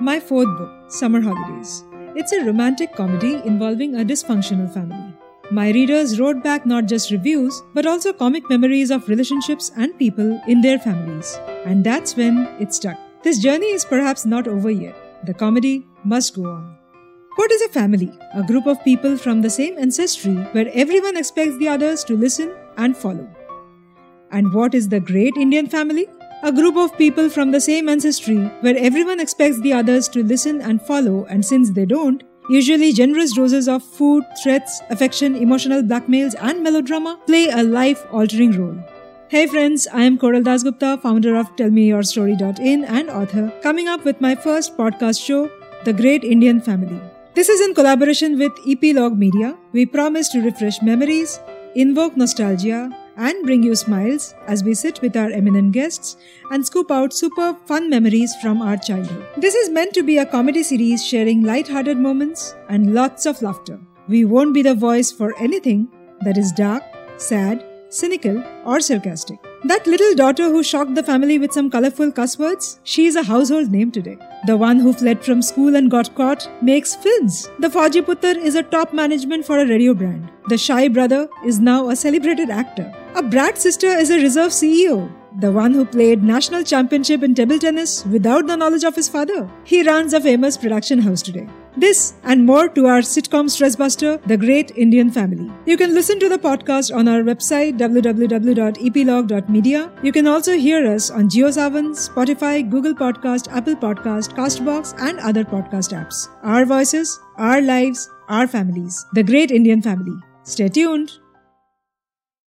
my fourth book, Summer Holidays. It's a romantic comedy involving a dysfunctional family. My readers wrote back not just reviews, but also comic memories of relationships and people in their families. And that's when it stuck. This journey is perhaps not over yet. The comedy must go on. What is a family? A group of people from the same ancestry where everyone expects the others to listen and follow. And what is the great Indian family? A group of people from the same ancestry where everyone expects the others to listen and follow, and since they don't, usually generous doses of food, threats, affection, emotional blackmails, and melodrama play a life altering role. Hey friends, I am Koral Dasgupta, founder of TellMeYourStory.in and author, coming up with my first podcast show, The Great Indian Family. This is in collaboration with Ep Log Media. We promise to refresh memories, invoke nostalgia, and bring you smiles as we sit with our eminent guests and scoop out super fun memories from our childhood. This is meant to be a comedy series sharing light-hearted moments and lots of laughter. We won't be the voice for anything that is dark, sad, cynical, or sarcastic. That little daughter who shocked the family with some colorful cuss words, she is a household name today. The one who fled from school and got caught makes films. The Fauji Puttar is a top management for a radio brand. The shy brother is now a celebrated actor. A brat sister is a reserve CEO. The one who played national championship in table tennis without the knowledge of his father. He runs a famous production house today. This and more to our sitcom stressbuster, The Great Indian Family. You can listen to the podcast on our website www.eplog.media. You can also hear us on JioSaavn, Spotify, Google Podcast, Apple Podcast, Castbox, and other podcast apps. Our voices, our lives, our families. The Great Indian Family. Stay tuned.